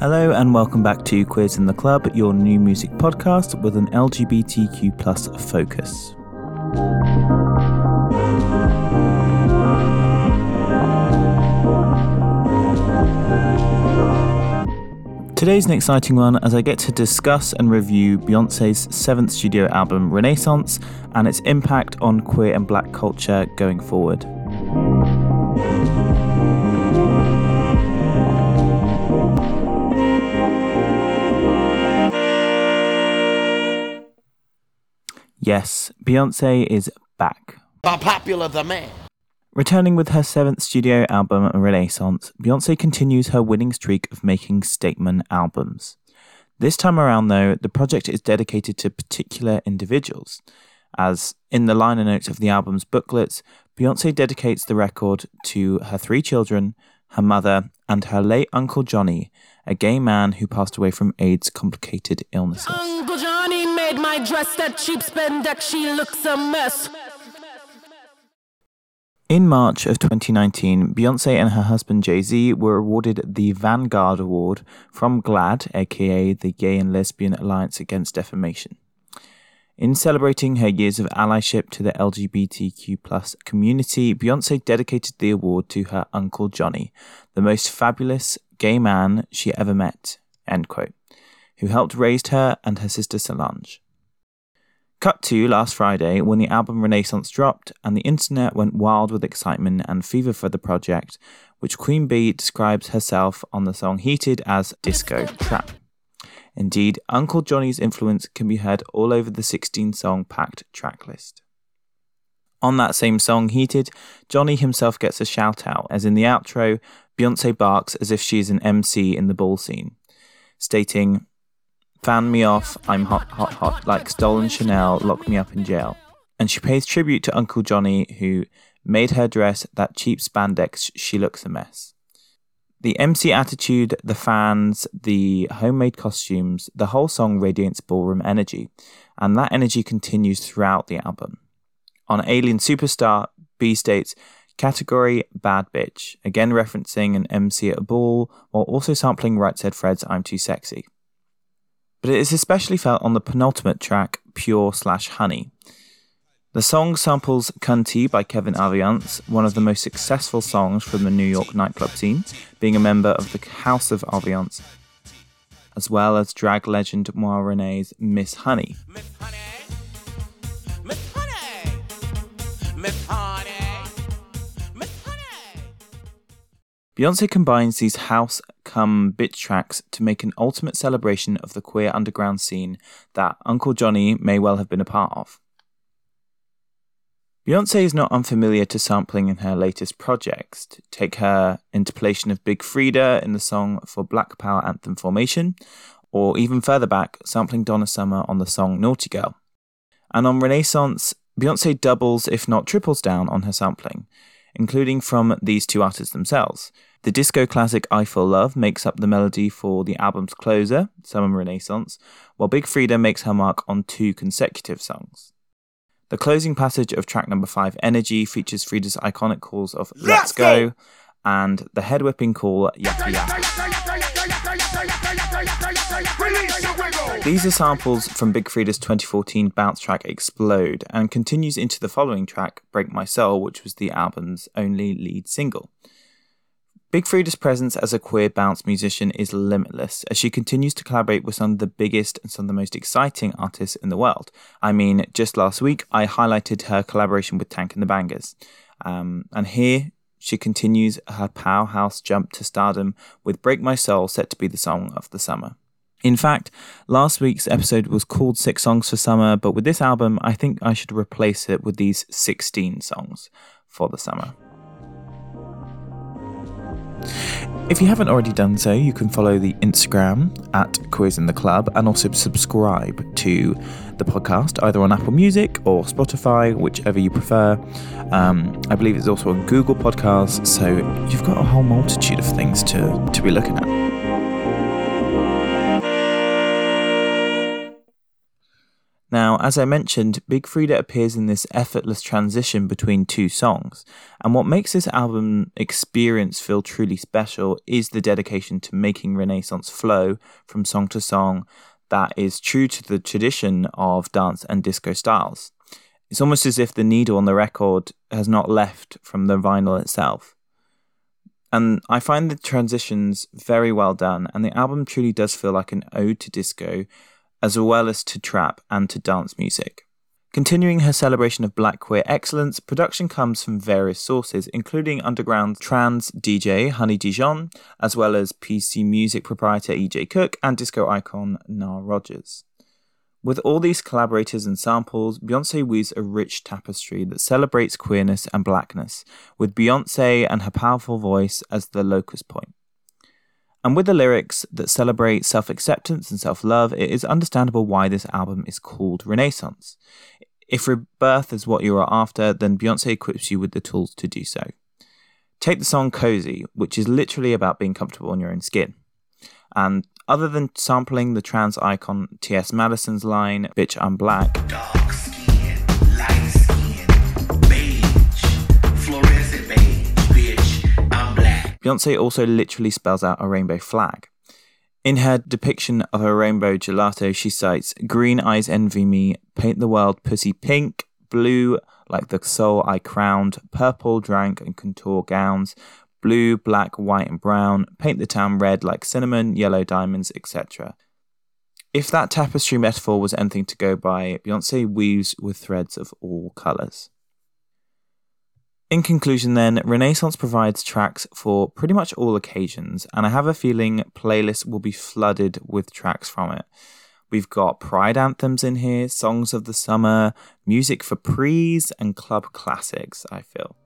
Hello and welcome back to Queers in the Club, your new music podcast with an LGBTQ plus focus. Today's an exciting one as I get to discuss and review Beyonce's seventh studio album, Renaissance, and its impact on queer and black culture going forward. Yes, Beyonce is back. popular demand. Returning with her seventh studio album, Renaissance, Beyonce continues her winning streak of making statement albums. This time around, though, the project is dedicated to particular individuals. As in the liner notes of the album's booklets, Beyonce dedicates the record to her three children, her mother, and her late Uncle Johnny, a gay man who passed away from AIDS complicated illnesses. My dress that cheap spandex. She looks a mess. In March of 2019, Beyonce and her husband Jay Z were awarded the Vanguard Award from GLAAD, aka the Gay and Lesbian Alliance Against Defamation. In celebrating her years of allyship to the LGBTQ community, Beyonce dedicated the award to her Uncle Johnny, the most fabulous gay man she ever met, end quote, who helped raise her and her sister Solange. Cut to last Friday when the album Renaissance dropped and the internet went wild with excitement and fever for the project, which Queen Bee describes herself on the song Heated as disco trap. Indeed, Uncle Johnny's influence can be heard all over the 16 song packed tracklist. On that same song, Heated, Johnny himself gets a shout out, as in the outro, Beyonce barks as if she is an MC in the ball scene, stating, Fan me off, I'm hot, hot, hot, like stolen Chanel, lock me up in jail. And she pays tribute to Uncle Johnny, who made her dress that cheap spandex, she looks a mess. The MC attitude, the fans, the homemade costumes, the whole song radiates ballroom energy, and that energy continues throughout the album. On Alien Superstar, B states, category Bad Bitch, again referencing an MC at a ball, while also sampling Right Said Fred's I'm Too Sexy but it is especially felt on the penultimate track, Pure slash Honey. The song samples Cunty by Kevin Aviance, one of the most successful songs from the New York nightclub scene, being a member of the House of Aviance, as well as drag legend Moi Renee's Miss Honey. Miss Honey. Miss Honey. Miss Honey. Beyonce combines these house come bitch tracks to make an ultimate celebration of the queer underground scene that Uncle Johnny may well have been a part of. Beyonce is not unfamiliar to sampling in her latest projects. Take her interpolation of Big Freedia in the song for Black Power Anthem Formation, or even further back, sampling Donna Summer on the song Naughty Girl. And on Renaissance, Beyonce doubles, if not triples down, on her sampling, including from these two artists themselves. The disco classic I Feel Love makes up the melody for the album's closer, Summer Renaissance, while Big Freedia makes her mark on two consecutive songs. The closing passage of track number 5, Energy, features Freedia's iconic calls of Let's, Let's go, go, and the head whipping call Yakka. These are samples from Big Freedia's 2014 bounce track Explode and continues into the following track, Break My Soul, which was the album's only lead single. Big Freedia's presence as a queer bounce musician is limitless as she continues to collaborate with some of the biggest and some of the most exciting artists in the world. I mean, just last week I highlighted her collaboration with Tank and the Bangas. Um, and here she continues her powerhouse jump to stardom with Break My Soul set to be the song of the summer. In fact, last week's episode was called Six Songs for Summer, but with this album, I think I should replace it with these 16 songs for the summer. If you haven't already done so, you can follow the Instagram at Queers in the Club and also subscribe to the podcast either on Apple Music or Spotify, whichever you prefer. Um, I believe it's also on Google Podcasts, so you've got a whole multitude of things to, to be looking at. Now, as I mentioned, Big Freedia appears in this effortless transition between two songs, and what makes this album experience feel truly special is the dedication to making Renaissance flow from song to song that is true to the tradition of dance and disco styles. It's almost as if the needle on the record has not left from the vinyl itself. And I find the transitions very well done, and the album truly does feel like an ode to disco, as well as to trap and to dance music. Continuing her celebration of black queer excellence, production comes from various sources, including underground trans DJ Honey Dijon, as well as PC music proprietor AG Cook and disco icon Nile Rodgers. With all these collaborators and samples, Beyonce weaves a rich tapestry that celebrates queerness and blackness, with Beyonce and her powerful voice as the locus point. And with the lyrics that celebrate self acceptance and self love, it is understandable why this album is called Renaissance. If rebirth is what you are after, then Beyonce equips you with the tools to do so. Take the song Cozy, which is literally about being comfortable in your own skin. And other than sampling the trans icon T.S. Madison's line, Bitch, I'm Black. Skin, Beyonce also literally spells out a rainbow flag. In her depiction of a rainbow gelato, she cites Green eyes envy me, paint the world pussy pink, blue like the soul I crowned, purple drank and contour gowns, blue, black, white, and brown, paint the town red like cinnamon, yellow diamonds, etc. If that tapestry metaphor was anything to go by, Beyonce weaves with threads of all colours. In conclusion, then, Renaissance provides tracks for pretty much all occasions, and I have a feeling playlists will be flooded with tracks from it. We've got pride anthems in here, songs of the summer, music for prees, and club classics, I feel.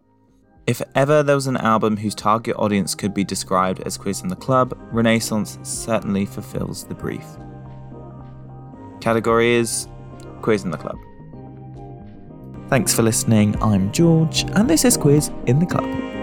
If ever there was an album whose target audience could be described as Queers in the Club, Renaissance certainly fulfills the brief. Category is Queers in the Club. Thanks for listening. I'm George, and this is Queers in the Club.